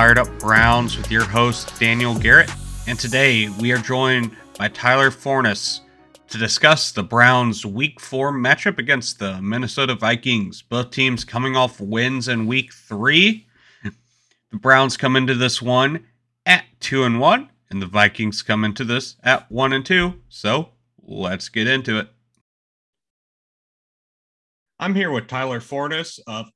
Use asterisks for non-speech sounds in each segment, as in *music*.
Fired Up Browns with your host, Daniel Garrett. And today we are joined by Tyler Forness to discuss the Browns' Week 4 matchup against the Minnesota Vikings. Both teams coming off wins in Week 3. The Browns come into this one at 2 and 1, and the Vikings come into this at 1 and 2. So let's get into it. I'm here with Tyler Forness of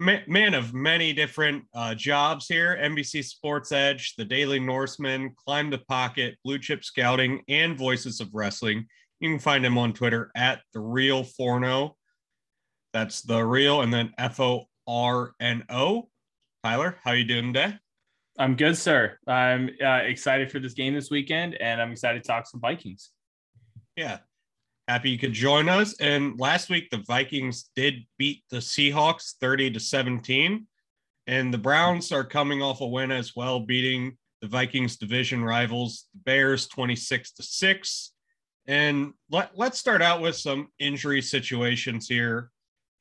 man of many different uh, jobs here NBC Sports Edge, The Daily Norseman, Climb the Pocket, Blue Chip Scouting, and Voices of Wrestling. You can find him on Twitter at The Real Forno. That's The Real and then F O R N O. Tyler, how you doing today? I'm good, sir. I'm uh, excited for this game this weekend, and I'm excited to talk some Vikings. Yeah, Happy you could join us. And last week, the Vikings did beat the Seahawks 30 to 17. And the Browns are coming off a win as well, beating the Vikings division rivals, the Bears 26 to 6. And let, let's start out with some injury situations here.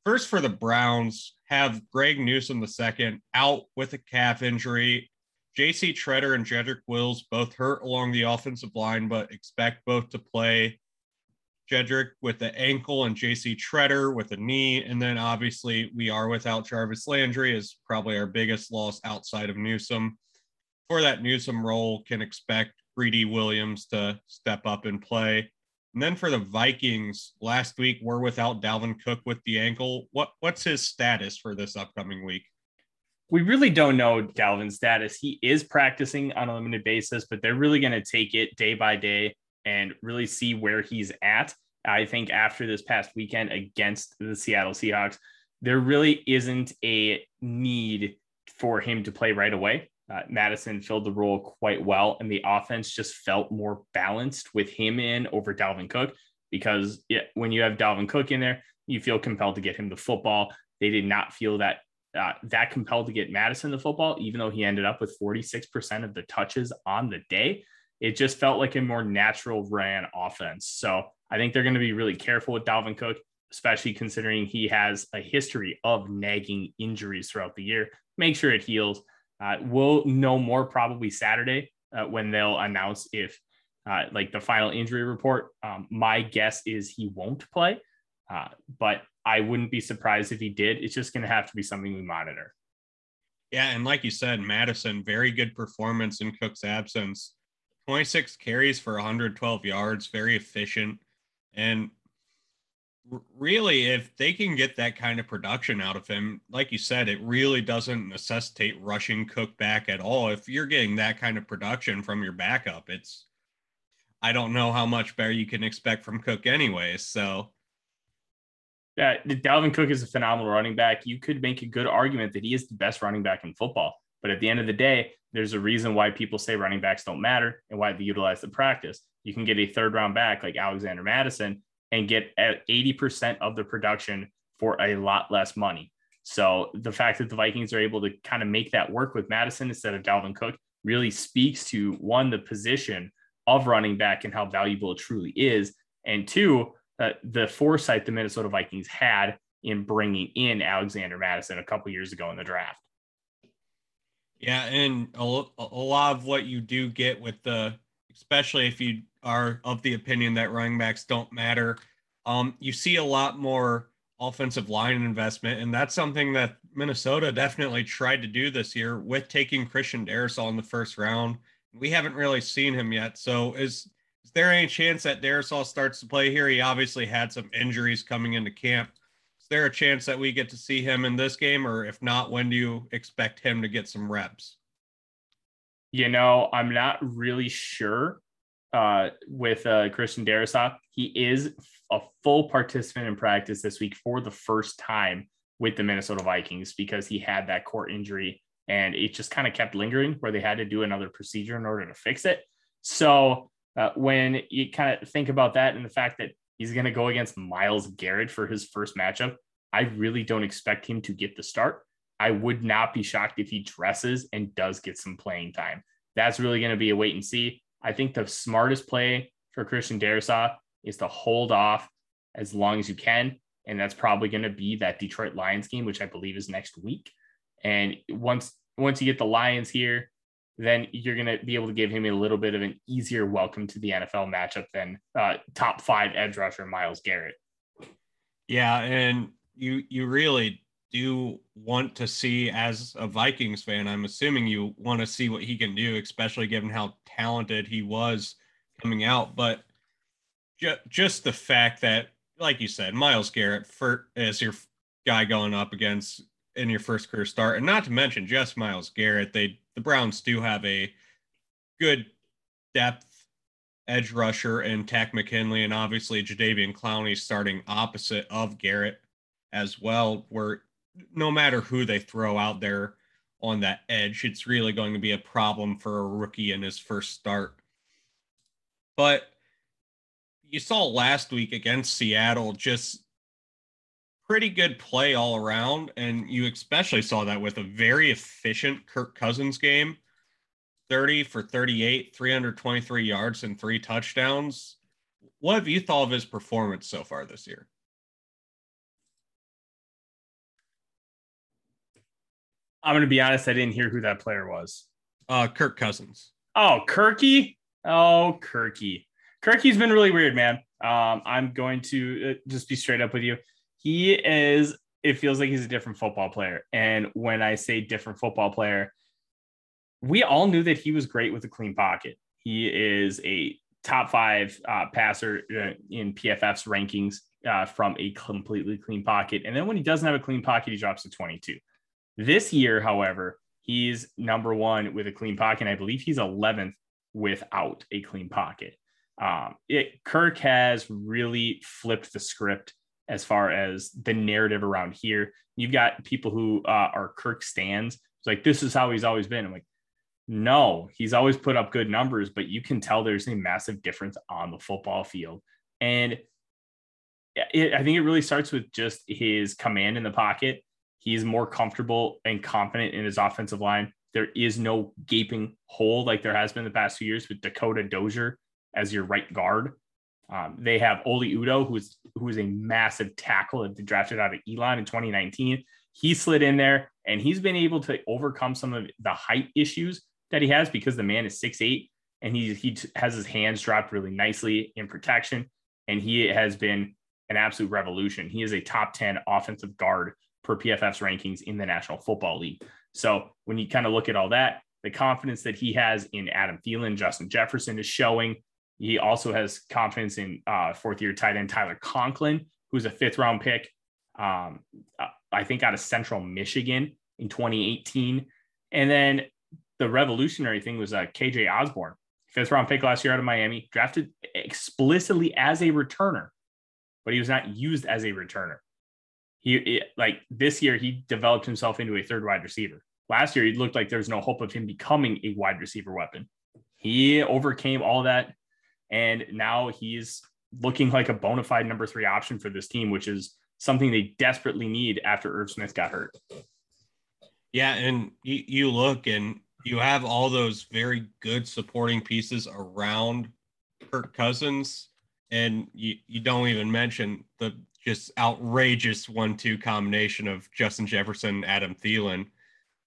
First, for the Browns, have Greg Newsome II out with a calf injury. JC Tretter and Jedrick Wills both hurt along the offensive line, but expect both to play. Jedrick with the ankle and JC Tretter with the knee. And then obviously we are without Jarvis Landry is probably our biggest loss outside of Newsome. For that Newsome role, can expect Greedy Williams to step up and play. And then for the Vikings, last week we're without Dalvin Cook with the ankle. What what's his status for this upcoming week? We really don't know Dalvin's status. He is practicing on a limited basis, but they're really going to take it day by day and really see where he's at. I think after this past weekend against the Seattle Seahawks, there really isn't a need for him to play right away. Uh, Mattison filled the role quite well, and the offense just felt more balanced with him in over Dalvin Cook because when you have Dalvin Cook in there, you feel compelled to get him the football. They did not feel that uh, that compelled to get Mattison the football, even though he ended up with 46% of the touches on the day it just felt like a more natural ran offense. So I think they're going to be really careful with Dalvin Cook, especially considering he has a history of nagging injuries throughout the year. Make sure it heals. Uh, we'll know more probably Saturday uh, when they'll announce if, uh, like, the final injury report. Um, my guess is he won't play, uh, but I wouldn't be surprised if he did. It's just going to have to be something we monitor. Yeah, and like you said, Mattison, very good performance in Cook's absence. 26 carries for 112 yards, very efficient. And really, if they can get that kind of production out of him, like you said, it really doesn't necessitate rushing Cook back at all. If you're getting that kind of production from your backup, it's, I don't know how much better you can expect from Cook, anyways. So, yeah, Dalvin Cook is a phenomenal running back. You could make a good argument that he is the best running back in football. But at the end of the day, there's a reason why people say running backs don't matter and why they utilize the practice. You can get a third round back like Alexander Mattison and get 80% of the production for a lot less money. So the fact that the Vikings are able to kind of make that work with Mattison instead of Dalvin Cook really speaks to one, the position of running back and how valuable it truly is. And two, uh, the foresight the Minnesota Vikings had in bringing in Alexander Mattison a couple years ago in the draft. Yeah, and a, a lot of what you do get with the, especially if you are of the opinion that running backs don't matter, um, you see a lot more offensive line investment, and that's something that Minnesota definitely tried to do this year with taking Christian Darrisaw in the first round. We haven't really seen him yet. So is is there any chance that Darrisaw starts to play here? He obviously had some injuries coming into camp. There a chance that we get to see him in this game, or if not, when do you expect him to get some reps? You know, I'm not really sure uh, with uh, Christian Darrisaw. He is a full participant in practice this week for the first time with the Minnesota Vikings because he had that core injury and it just kind of kept lingering where they had to do another procedure in order to fix it. So uh, when you kind of think about that and the fact that he's going to go against Myles Garrett for his first matchup, I really don't expect him to get the start. I would not be shocked if he dresses and does get some playing time. That's really going to be a wait and see. I think the smartest play for Christian Darrisaw is to hold off as long as you can. And that's probably going to be that Detroit Lions game, which I believe is next week. And once once you get the Lions here, then you're going to be able to give him a little bit of an easier welcome to the NFL matchup than uh, top five edge rusher Myles Garrett. Yeah, and you you really do want to see as a Vikings fan. I'm assuming you want to see what he can do, especially given how talented he was coming out. But ju- just the fact that, like you said, Myles Garrett for as your guy going up against in your first career start, and not to mention just Myles Garrett, they the Browns do have a good depth edge rusher and Takk McKinley, and obviously Jadeveon Clowney starting opposite of Garrett as well, where no matter who they throw out there on that edge, it's really going to be a problem for a rookie in his first start. But you saw last week against Seattle just pretty good play all around. And you especially saw that with a very efficient Kirk Cousins game 30 for 38, 323 yards, and three touchdowns. What have you thought of his performance so far this year? I'm going to be honest, I didn't hear who that player was. Uh, Kirk Cousins. Oh, Kirky. Oh, Kirky. Kirky's been really weird, man. Um, I'm going to uh, just be straight up with you. He is, it feels like he's a different football player. And when I say different football player, we all knew that he was great with a clean pocket. He is a top five uh, passer uh, in PFF's rankings uh, from a completely clean pocket. And then when he doesn't have a clean pocket, he drops to 22. This year, however, he's number one with a clean pocket. And I believe he's 11th without a clean pocket. Um, it, Kirk has really flipped the script as far as the narrative around here. You've got people who uh, are Kirk stands. It's like, this is how he's always been. I'm like, no, he's always put up good numbers, but you can tell there's a massive difference on the football field. And it, I think it really starts with just his command in the pocket He's more comfortable and confident in his offensive line. There is no gaping hole like there has been the past few years with Dakota Dozier as your right guard. Um, they have Oli Udoh, who's who is a massive tackle that they drafted out of Elon in 2019. He slid in there and he's been able to overcome some of the height issues that he has because the man is six eight and he he has his hands dropped really nicely in protection and he has been an absolute revolution. He is a top 10 offensive guard per PFF's rankings in the National Football League. So when you kind of look at all that, the confidence that he has in Adam Thielen, Justin Jefferson is showing. He also has confidence in uh, fourth year tight end Tyler Conklin, who's a fifth round pick, um, I think out of Central Michigan in 2018. And then the revolutionary thing was uh, KJ Osborn, fifth round pick last year out of Miami, drafted explicitly as a returner, but he was not used as a returner he like this year he developed himself into a third wide receiver. Last year he looked like there was no hope of him becoming a wide receiver weapon. He overcame all that, and now he's looking like a bona fide number three option for this team, which is something they desperately need after Irv Smith got hurt. Yeah, and you, look and you have all those very good supporting pieces around Kirk Cousins, and you, you don't even mention the just outrageous one-two combination of Justin Jefferson, and Adam Thielen,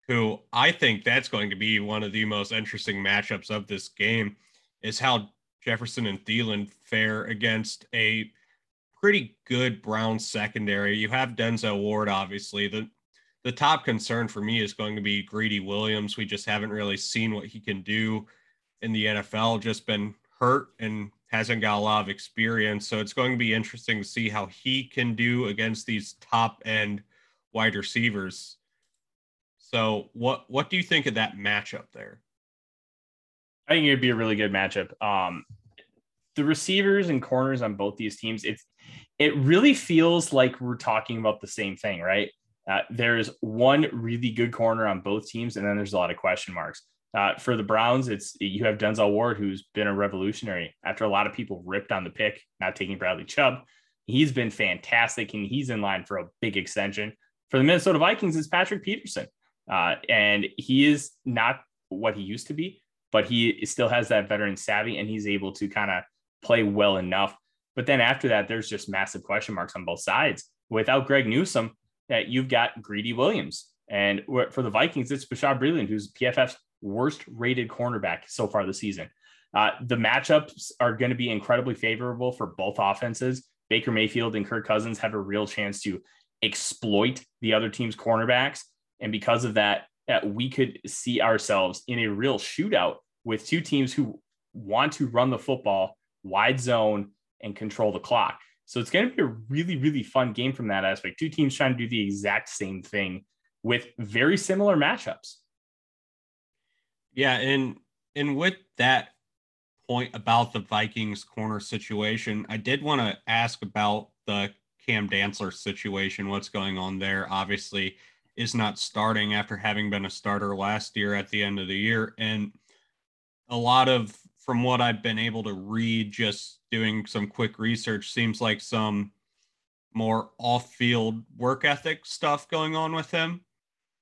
who I think that's going to be one of the most interesting matchups of this game, is how Jefferson and Thielen fare against a pretty good Brown secondary. You have Denzel Ward, obviously. The the top concern for me is going to be Greedy Williams. We just haven't really seen what he can do in the NFL. Just been hurt and hasn't got a lot of experience. So it's going to be interesting to see how he can do against these top end wide receivers. So what what do you think of that matchup there? I think it'd be a really good matchup. Um, the receivers and corners on both these teams, it's it really feels like we're talking about the same thing, right? Uh, there's one really good corner on both teams, and then there's a lot of question marks. Uh, for the Browns, it's you have Denzel Ward, who's been a revolutionary after a lot of people ripped on the pick, not taking Bradley Chubb. He's been fantastic, and he's in line for a big extension. For the Minnesota Vikings, it's Patrick Peterson, uh, and he is not what he used to be, but he still has that veteran savvy, and he's able to kind of play well enough. But then after that, there's just massive question marks on both sides. Without Greg Newsome, that you've got Greedy Williams. And for the Vikings, it's Bashaud Breeland, who's PFF's worst rated cornerback so far this season. Uh, the matchups are going to be incredibly favorable for both offenses. Baker Mayfield and Kirk Cousins have a real chance to exploit the other team's cornerbacks. And because of that, we could see ourselves in a real shootout with two teams who want to run the football wide zone and control the clock. So it's going to be a really, really fun game from that aspect. Two teams trying to do the exact same thing with very similar matchups. Yeah, and and with that point about the Vikings corner situation, I did want to ask about the Cam Dantzler situation. What's going on there? Obviously, is not starting after having been a starter last year at the end of the year, and a lot of from what I've been able to read, just doing some quick research, seems like some more off-field work ethic stuff going on with him.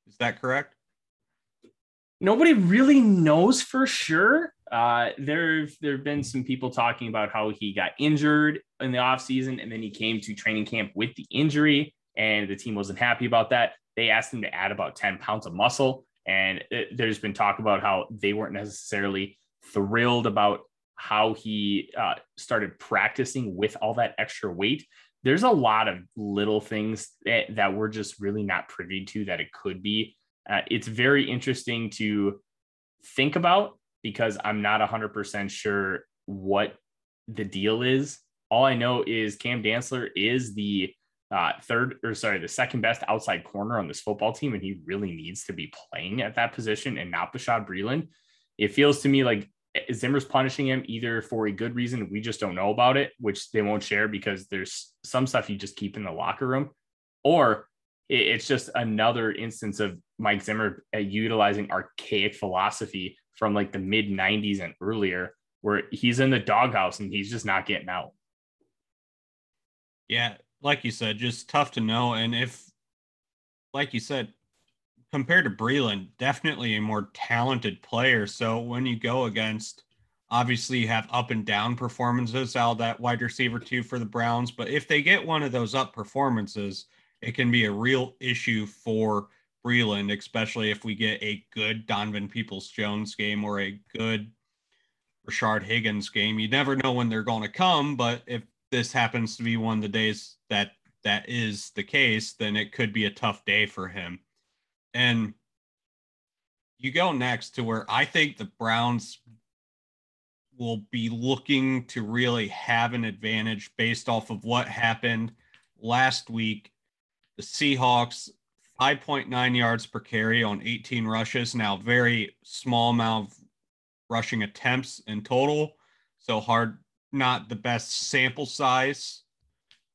Is that correct? nobody really knows for sure. Uh, there there have been some people talking about how he got injured in the offseason and then he came to training camp with the injury and the team wasn't happy about that. They asked him to add about 10 pounds of muscle. And it, there's been talk about how they weren't necessarily thrilled about how he uh, started practicing with all that extra weight. There's a lot of little things that, that we're just really not privy to that it could be uh, it's very interesting to think about because I'm not 100% sure what the deal is. All I know is Cam Dantzler is the uh, third or sorry, the second best outside corner on this football team, and he really needs to be playing at that position and not Bashaud Breeland. It feels to me like Zimmer's punishing him either for a good reason, we just don't know about it, which they won't share because there's some stuff you just keep in the locker room, or it's just another instance of Mike Zimmer uh, utilizing archaic philosophy from like the mid 90s and earlier, where he's in the doghouse and he's just not getting out. Yeah, like you said, just tough to know. And if, like you said, compared to Breeland, definitely a more talented player. So when you go against, obviously you have up and down performances out of that wide receiver two for the Browns. But if they get one of those up performances, it can be a real issue for Breeland, especially if we get a good Donovan Peoples Jones game or a good Rashard Higgins game. You never know when they're going to come, but if this happens to be one of the days that that is the case, then it could be a tough day for him. And you go next to where I think the Browns will be looking to really have an advantage based off of what happened last week the Seahawks, 5.9 yards per carry on 18 rushes. Now, very small amount of rushing attempts in total. So hard, not the best sample size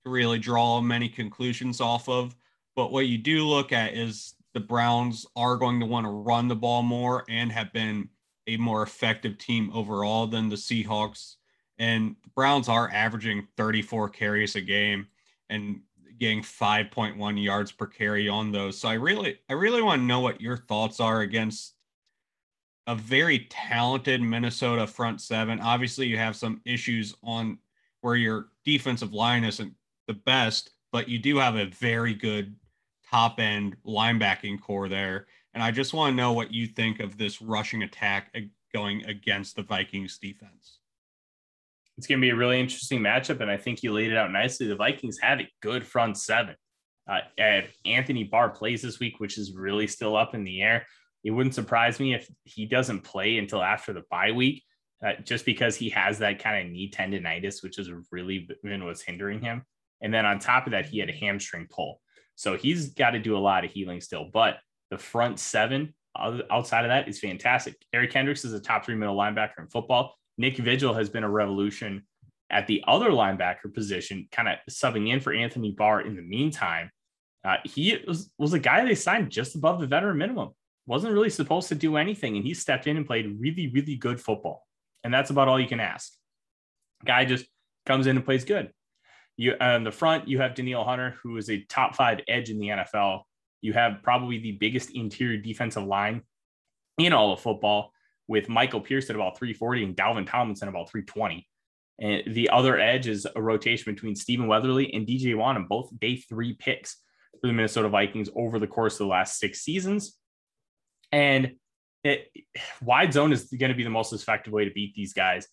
to really draw many conclusions off of. But what you do look at is the Browns are going to want to run the ball more and have been a more effective team overall than the Seahawks. And the Browns are averaging 34 carries a game. And getting 5.1 yards per carry on those. So I really, I really want to know what your thoughts are against a very talented Minnesota front seven. Obviously, you have some issues on where your defensive line isn't the best, but you do have a very good top end linebacking corps there. And I just want to know what you think of this rushing attack going against the Vikings defense it's going to be a really interesting matchup. And I think you laid it out nicely. The Vikings have a good front seven. Uh, Anthony Barr plays this week, which is really still up in the air. It wouldn't surprise me if he doesn't play until after the bye week. uh, just because he has that kind of knee tendonitis, which has really been what's hindering him. And then on top of that, he had a hamstring pull. So he's got to do a lot of healing still. But the front seven outside of that is fantastic. Eric Kendricks is a top three middle linebacker in football. Nick Vigil has been a revolution at the other linebacker position, kind of subbing in for Anthony Barr in the meantime. Uh, he was, was a guy they signed just above the veteran minimum. Wasn't really supposed to do anything, and he stepped in and played really, really good football. And that's about all you can ask. Guy just comes in and plays good. You uh, on the front, you have Danielle Hunter, who is a top five edge in the NFL. You have probably the biggest interior defensive line in all of football, with Michael Pierce at about 340 and Dalvin Tomlinson at about 320. And the other edge is a rotation between Stephen Weatherly and DJ Wonnum, both day three picks for the Minnesota Vikings over the course of the last six seasons. And it, wide zone is going to be the most effective way to beat these guys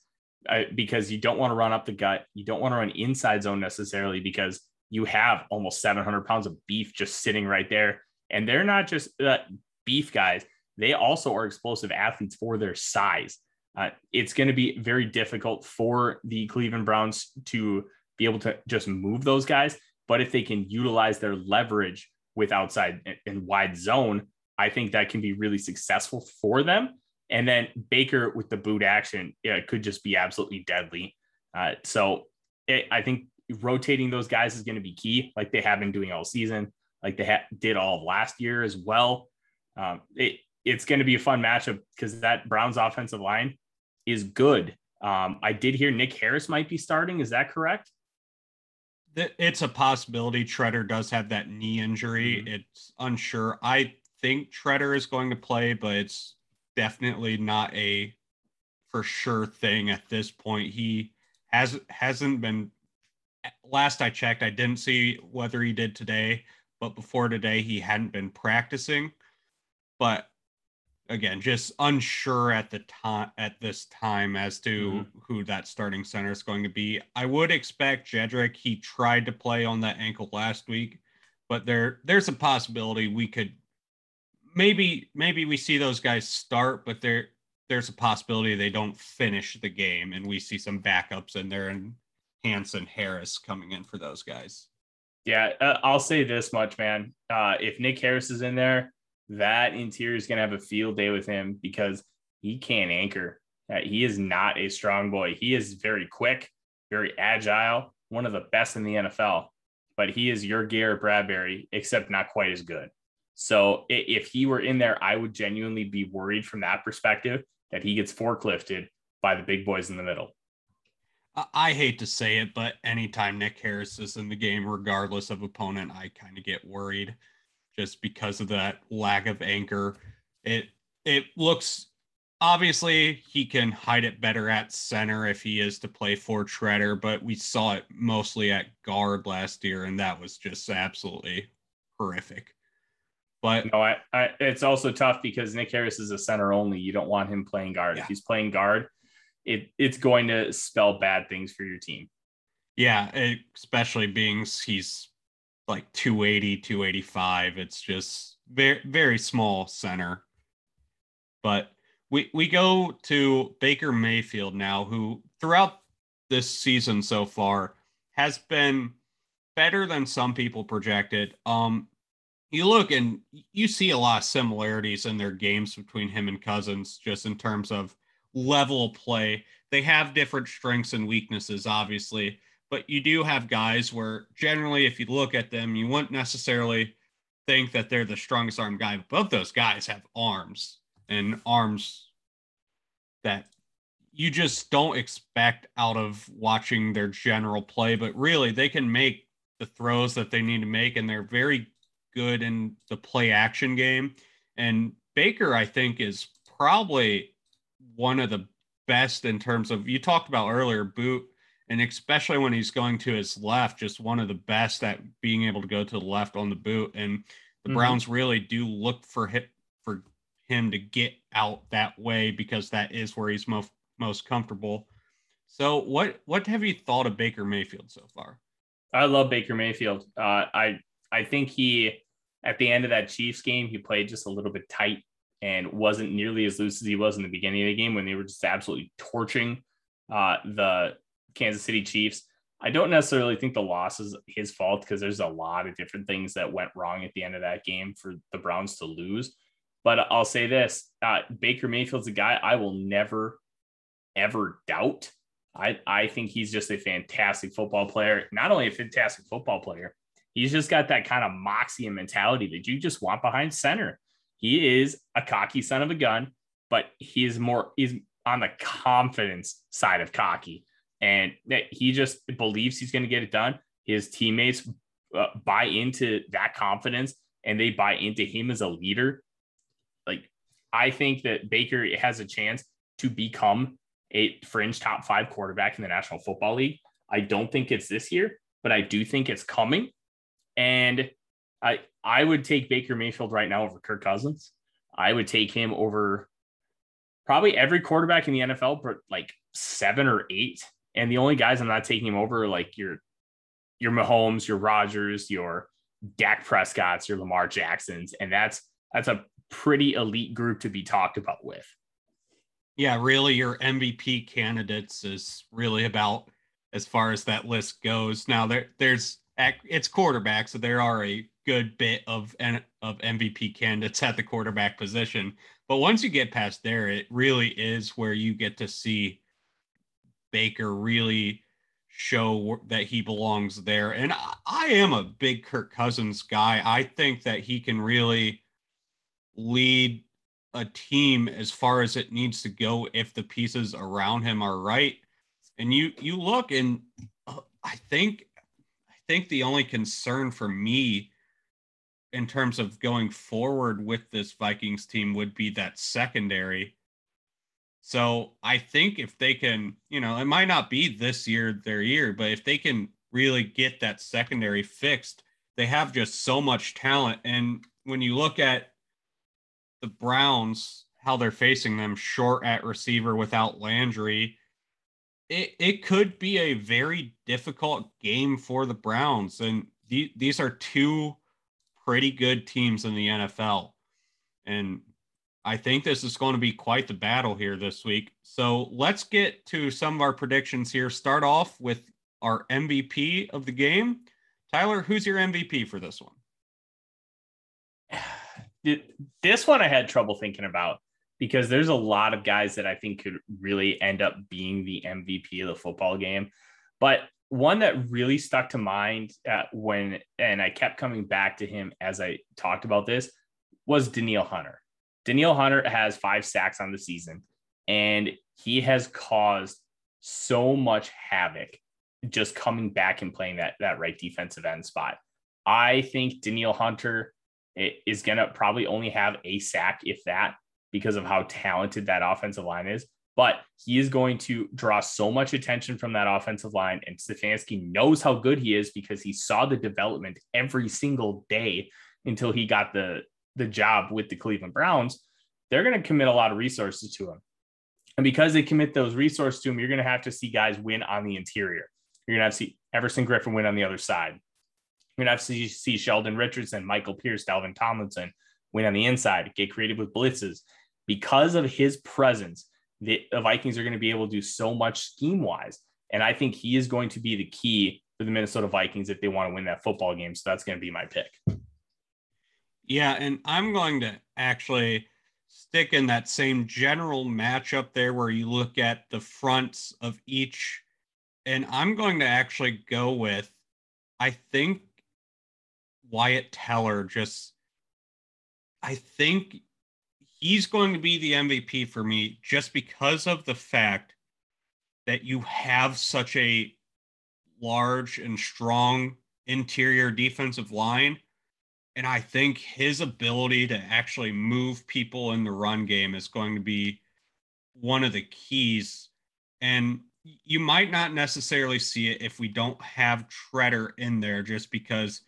uh, because you don't want to run up the gut. You don't want to run inside zone necessarily because you have almost 700 pounds of beef just sitting right there. And they're not just uh, beef guys, they also are explosive athletes for their size. Uh, it's going to be very difficult for the Cleveland Browns to be able to just move those guys. But if they can utilize their leverage with outside and wide zone, I think that can be really successful for them. And then Baker with the boot action, yeah, it could just be absolutely deadly. Uh, so it, I think rotating those guys is going to be key, like they have been doing all season, like they ha- did all last year as well. Um, it, it's going to be a fun matchup because that Browns offensive line is good. Um, I did hear Nick Harris might be starting. Is that correct? It's a possibility. Tretter does have that knee injury. Mm-hmm. It's unsure. I think Tretter is going to play, but it's definitely not a for sure thing at this point. He has hasn't been. Last I checked, I didn't see whether he did today, but before today, he hadn't been practicing. But again just unsure at the time at this time as to mm-hmm. who that starting center is going to be. I would expect Jedrick. He tried to play on that ankle last week, but there there's a possibility we could maybe maybe we see those guys start, but there there's a possibility they don't finish the game and we see some backups in there and Hanson Harris coming in for those guys. Yeah, uh, I'll say this much, man. Uh, if Nick Harris is in there, that interior is going to have a field day with him because he can't anchor. Uh, he is not a strong boy. He is very quick, very agile, one of the best in the NFL, but he is your Garrett Bradbury, except not quite as good. So if he were in there, I would genuinely be worried from that perspective that he gets forklifted by the big boys in the middle. I hate to say it, but anytime Nick Harris is in the game, regardless of opponent, I kind of get worried just because of that lack of anchor. It it looks obviously he can hide it better at center if he is to play for Tretter, but we saw it mostly at guard last year, and that was just absolutely horrific. But no, I, I it's also tough because Nick Harris is a center only. You don't want him playing guard. Yeah. If he's playing guard, it it's going to spell bad things for your team. Yeah, especially being he's like 280, 285. It's just very, very small center. But we, we go to Baker Mayfield now, who throughout this season so far has been better than some people projected. Um, you look and you see a lot of similarities in their games between him and Cousins, just in terms of level play. They have different strengths and weaknesses, obviously, but you do have guys where generally, if you look at them, you wouldn't necessarily think that they're the strongest arm guy. Both those guys have arms and arms that you just don't expect out of watching their general play. But really, they can make the throws that they need to make, and they're very good in the play action game. And Baker, I think, is probably one of the best in terms of you talked about earlier boot and especially when he's going to his left, just one of the best at being able to go to the left on the boot. And the mm-hmm. Browns really do look for hit for him to get out that way because that is where he's most most comfortable. So what what have you thought of Baker Mayfield so far? I love Baker Mayfield. Uh, I I think he at the end of that Chiefs game he played just a little bit tight and wasn't nearly as loose as he was in the beginning of the game when they were just absolutely torching uh, the Kansas City Chiefs. I don't necessarily think the loss is his fault because there's a lot of different things that went wrong at the end of that game for the Browns to lose. But I'll say this uh, Baker Mayfield's a guy I will never, ever doubt. I, I think he's just a fantastic football player. Not only a fantastic football player, he's just got that kind of moxie and mentality that you just want behind center. He is a cocky son of a gun, but he's more, he's on the confidence side of cocky. And that he just believes he's going to get it done. His teammates uh, buy into that confidence and they buy into him as a leader like I think that Baker has a chance to become a fringe top five quarterback in the National Football League. I don't think it's this year, but I do think it's coming. And I I would take Baker Mayfield right now over Kirk Cousins. I would take him over probably every quarterback in the NFL, but like seven or eight. And the only guys I'm not taking him over are like your your Mahomes, your Rodgers, your Dak Prescott's, your Lamar Jacksons, and that's that's a pretty elite group to be talked about with. Yeah, really, your MVP candidates is really about as far as that list goes. Now there, there's it's quarterback, so there are a good bit of of MVP candidates at the quarterback position. But once you get past there, it really is where you get to see Baker really show that he belongs there. And I, I am a big Kirk Cousins guy. I think that he can really lead a team as far as it needs to go if the pieces around him are right. And you you look and uh, I think think the only concern for me in terms of going forward with this Vikings team would be that secondary. So I think if they can, you know, it might not be this year their year, but if they can really get that secondary fixed, they have just so much talent. And when you look at the Browns, how they're facing them short at receiver without Landry, it, it could be a very difficult game for the Browns. And the, these are two pretty good teams in the NFL. And I think this is going to be quite the battle here this week. So let's get to some of our predictions here. Start off with our MVP of the game. Tyler, who's your MVP for this one? *sighs* this one I had trouble thinking about because there's a lot of guys that I think could really end up being the MVP of the football game. But one that really stuck to mind uh, when, and I kept coming back to him as I talked about this, was Danielle Hunter. Danielle Hunter has five sacks on the season, and he has caused so much havoc just coming back and playing that, that right defensive end spot. I think Danielle Hunter is going to probably only have a sack, if that, because of how talented that offensive line is. But he is going to draw so much attention from that offensive line. And Stefanski knows how good he is because he saw the development every single day until he got the, the job with the Cleveland Browns. They're going to commit a lot of resources to him. And because they commit those resources to him, you're going to have to see guys win on the interior. You're going to have to see Everson Griffen win on the other side. You're going to have to see Sheldon Richardson, Michael Pierce, Dalvin Tomlinson win on the inside, get creative with blitzes. Because of his presence, the, Vikings are going to be able to do so much scheme wise. And I think he is going to be the key for the Minnesota Vikings if they want to win that football game. So that's going to be my pick. Yeah. And I'm going to actually stick in that same general matchup there where you look at the fronts of each. And I'm going to actually go with, I think Wyatt Teller just I think he's going to be the MVP for me just because of the fact that you have such a large and strong interior defensive line. And I think his ability to actually move people in the run game is going to be one of the keys. And you might not necessarily see it if we don't have Tretter in there, just because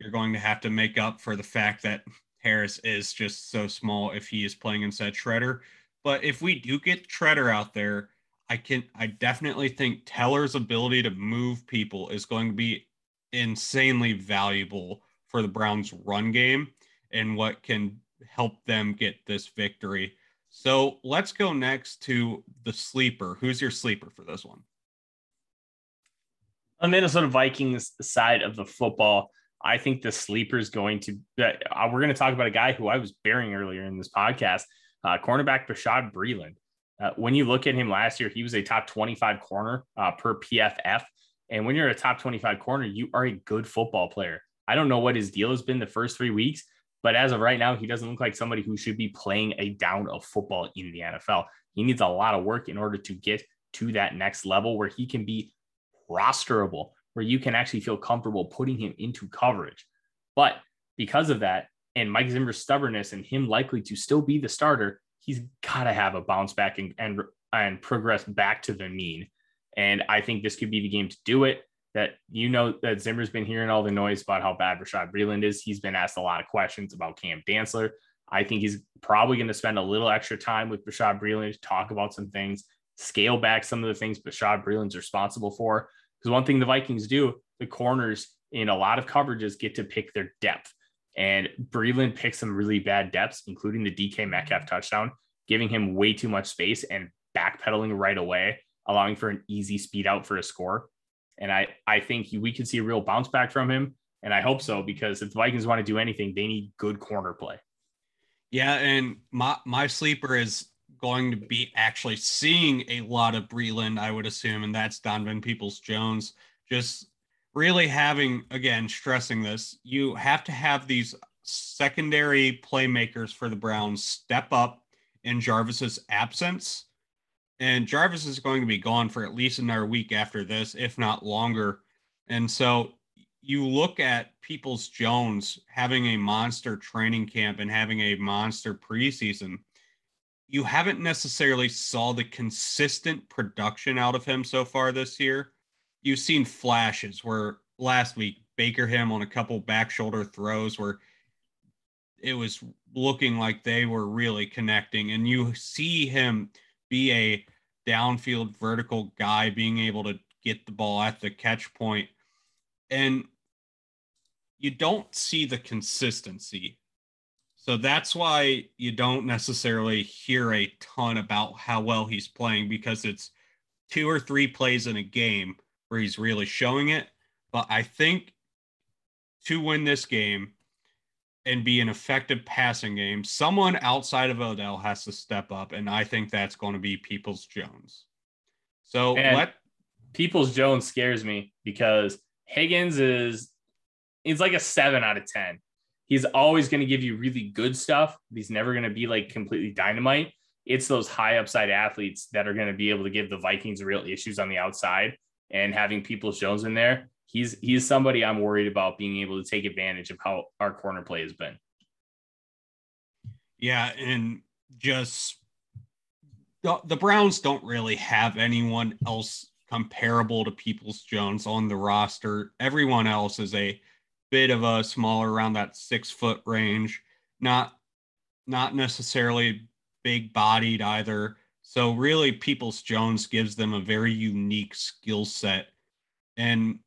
you're going to have to make up for the fact that Harris is just so small if he is playing inside Tretter. But if we do get Tretter out there, I can I definitely think Teller's ability to move people is going to be insanely valuable for the Browns run game and what can help them get this victory. So let's go next to the sleeper. Who's your sleeper for this one? On Minnesota Vikings side of the football, I think the sleeper is going to. Uh, we're going to talk about a guy who I was bearing earlier in this podcast, uh, cornerback Bashaud Breeland. Uh, when you look at him last year, he was a top 25 corner uh, per PFF. And when you're a top 25 corner, you are a good football player. I don't know what his deal has been the first three weeks, but as of right now, he doesn't look like somebody who should be playing a down of football in the NFL. He needs a lot of work in order to get to that next level where he can be rosterable, where you can actually feel comfortable putting him into coverage. But because of that, and Mike Zimmer's stubbornness and him likely to still be the starter, he's got to have a bounce back and, and and progress back to the mean. And I think this could be the game to do it. That you know that Zimmer's been hearing all the noise about how bad Bashaud Breeland is. He's been asked a lot of questions about Cam Dantzler. I think he's probably going to spend a little extra time with Bashaud Breeland to talk about some things, scale back some of the things Bashaud Breeland's responsible for. Because one thing the Vikings do, the corners in a lot of coverages get to pick their depth. And Breeland picked some really bad depths, including the DK Metcalf mm-hmm. touchdown, giving him way too much space and backpedaling right away, allowing for an easy speed out for a score. And I, I think we could see a real bounce back from him. And I hope so, because if the Vikings want to do anything, they need good corner play. Yeah. And my, my sleeper is going to be actually seeing a lot of Breeland, I would assume, and that's Donovan Peoples Jones. Just really having, again, stressing this, you have to have these secondary playmakers for the Browns step up in Jarvis's absence. And Jarvis is going to be gone for at least another week after this, if not longer. And so you look at Peoples Jones having a monster training camp and having a monster preseason. You haven't necessarily saw the consistent production out of him so far this year. You've seen flashes where last week Baker him on a couple back shoulder throws where it was looking like they were really connecting and you see him be a downfield vertical guy being able to get the ball at the catch point. And you don't see the consistency so that's why you don't necessarily hear a ton about how well he's playing because it's two or three plays in a game where he's really showing it. But I think to win this game and be an effective passing game, someone outside of Odell has to step up. And I think that's going to be Peoples Jones. So and let Peoples Jones scares me because Higgins is he's like a seven out of 10. He's always going to give you really good stuff. He's never going to be like completely dynamite. It's those high upside athletes that are going to be able to give the Vikings real issues on the outside and having Peoples Jones in there, he's he's somebody I'm worried about being able to take advantage of how our corner play has been. Yeah, and just the, the Browns don't really have anyone else comparable to Peoples Jones on the roster. Everyone else is a bit of a smaller around that six foot range, not not necessarily big bodied either. So really, Peoples Jones gives them a very unique skill set, and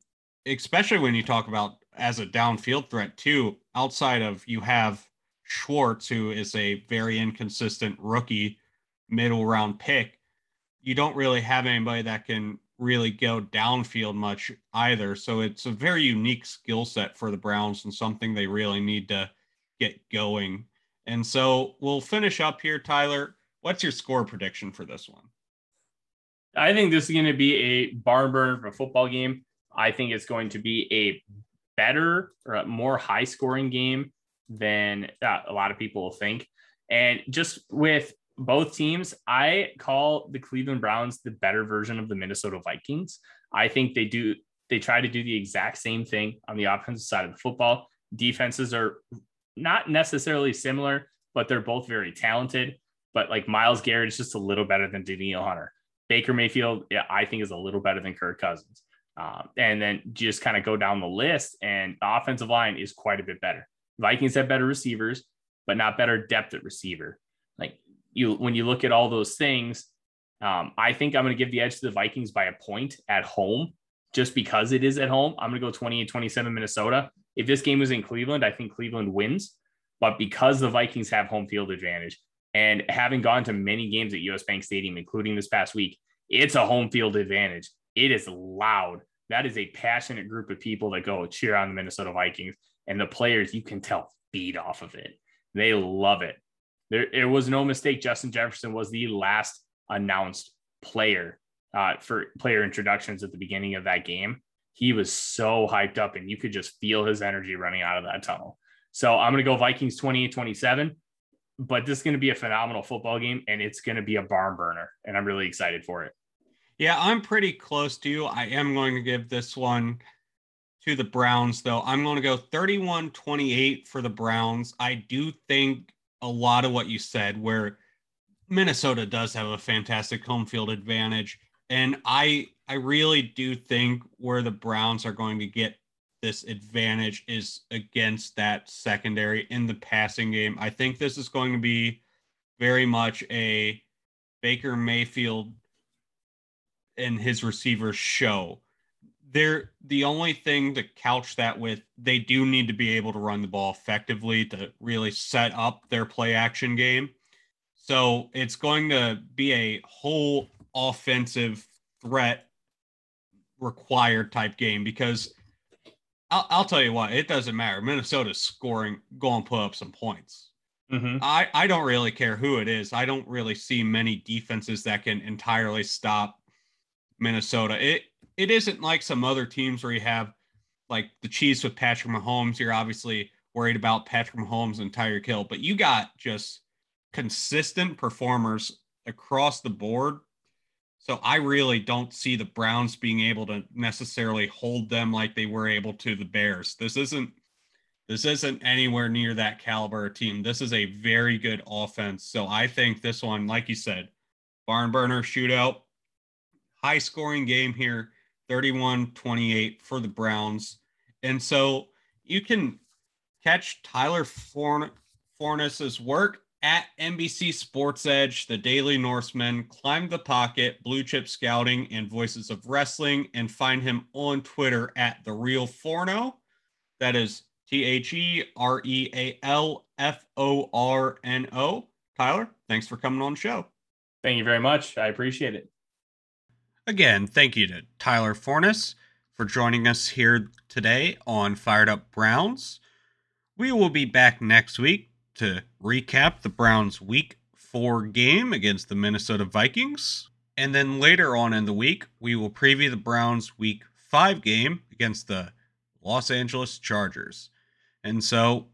especially when you talk about as a downfield threat too. Outside of you have Schwartz, who is a very inconsistent rookie, middle round pick. You don't really have anybody that can really go downfield much either. So it's a very unique skill set for the Browns and something they really need to get going. And so we'll finish up here, Tyler. What's your score prediction for this one? I think this is going to be a barn burner for a football game. I think it's going to be a better or a more high scoring game than uh, a lot of people will think. And just with both teams, I call the Cleveland Browns the better version of the Minnesota Vikings. I think they do, they try to do the exact same thing on the offensive side of the football. Defenses are not necessarily similar, but they're both very talented but like Myles Garrett is just a little better than Danielle Hunter. Baker Mayfield, yeah, I think is a little better than Kirk Cousins. Um, and then just kind of go down the list, and the offensive line is quite a bit better. Vikings have better receivers, but not better depth at receiver. You, when you look at all those things, um, I think I'm going to give the edge to the Vikings by a point at home, just because it is at home. I'm going to go 28 27 Minnesota. If this game was in Cleveland, I think Cleveland wins. But because the Vikings have home field advantage and having gone to many games at US Bank Stadium, including this past week, it's a home field advantage. It is loud. That is a passionate group of people that go cheer on the Minnesota Vikings. And the players, you can tell, feed off of it. They love it. There, it was no mistake. Justin Jefferson was the last announced player uh, for player introductions at the beginning of that game. He was so hyped up, and you could just feel his energy running out of that tunnel. So I'm going to go Vikings 28 27, but this is going to be a phenomenal football game, and it's going to be a barn burner. And I'm really excited for it. Yeah, I'm pretty close to you. I am going to give this one to the Browns, though. I'm going to go 31 28 for the Browns. I do think a lot of what you said, where Minnesota does have a fantastic home field advantage. And I I really do think where the Browns are going to get this advantage is against that secondary in the passing game. I think this is going to be very much a Baker Mayfield and his receivers show. They're the only thing to couch that with, they do need to be able to run the ball effectively to really set up their play action game. So it's going to be a whole offensive threat required type game because I'll, I'll tell you what, it doesn't matter. Minnesota's scoring, going to put up some points. Mm-hmm. I, I don't really care who it is. I don't really see many defenses that can entirely stop Minnesota. It it isn't like some other teams where you have like the Chiefs with Patrick Mahomes. You're obviously worried about Patrick Mahomes and Tyreek Hill, but you got just consistent performers across the board. So I really don't see the Browns being able to necessarily hold them like they were able to the Bears. This isn't this isn't anywhere near that caliber of team. This is a very good offense. So I think this one, like you said, barn burner shootout, high scoring game here, 31 28 for the Browns. And so you can catch Tyler Forn- Forness's work at NBC Sports Edge, The Daily Norseman, Climb the Pocket, Blue Chip Scouting, and Voices of Wrestling, and find him on Twitter at The Real Forno. That is T H E R E A L F O R N O. Tyler, thanks for coming on the show. Thank you very much. I appreciate it. Again, thank you to Tyler Forness for joining us here today on Fired Up Browns. We will be back next week to recap the Browns' week four game against the Minnesota Vikings. And then later on in the week, we will preview the Browns' week five game against the Los Angeles Chargers. And so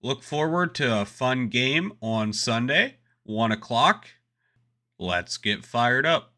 look forward to a fun game on Sunday, one o'clock. Let's get fired up.